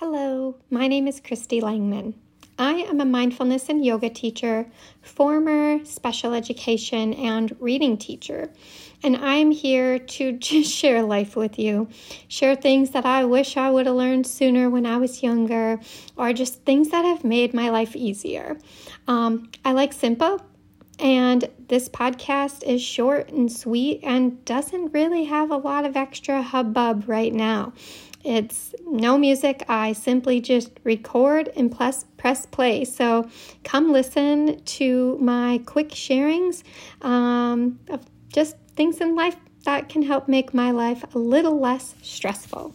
Hello, my name is Christy Langman. I am a mindfulness and yoga teacher, former special education and reading teacher, and I'm here to just share life with you. Share things that I wish I would have learned sooner when I was younger, or just things that have made my life easier. Um, I like simple, and this podcast is short and sweet and doesn't really have a lot of extra hubbub right now. It's no music. I simply just record and press, press play. So come listen to my quick sharings um, of just things in life that can help make my life a little less stressful.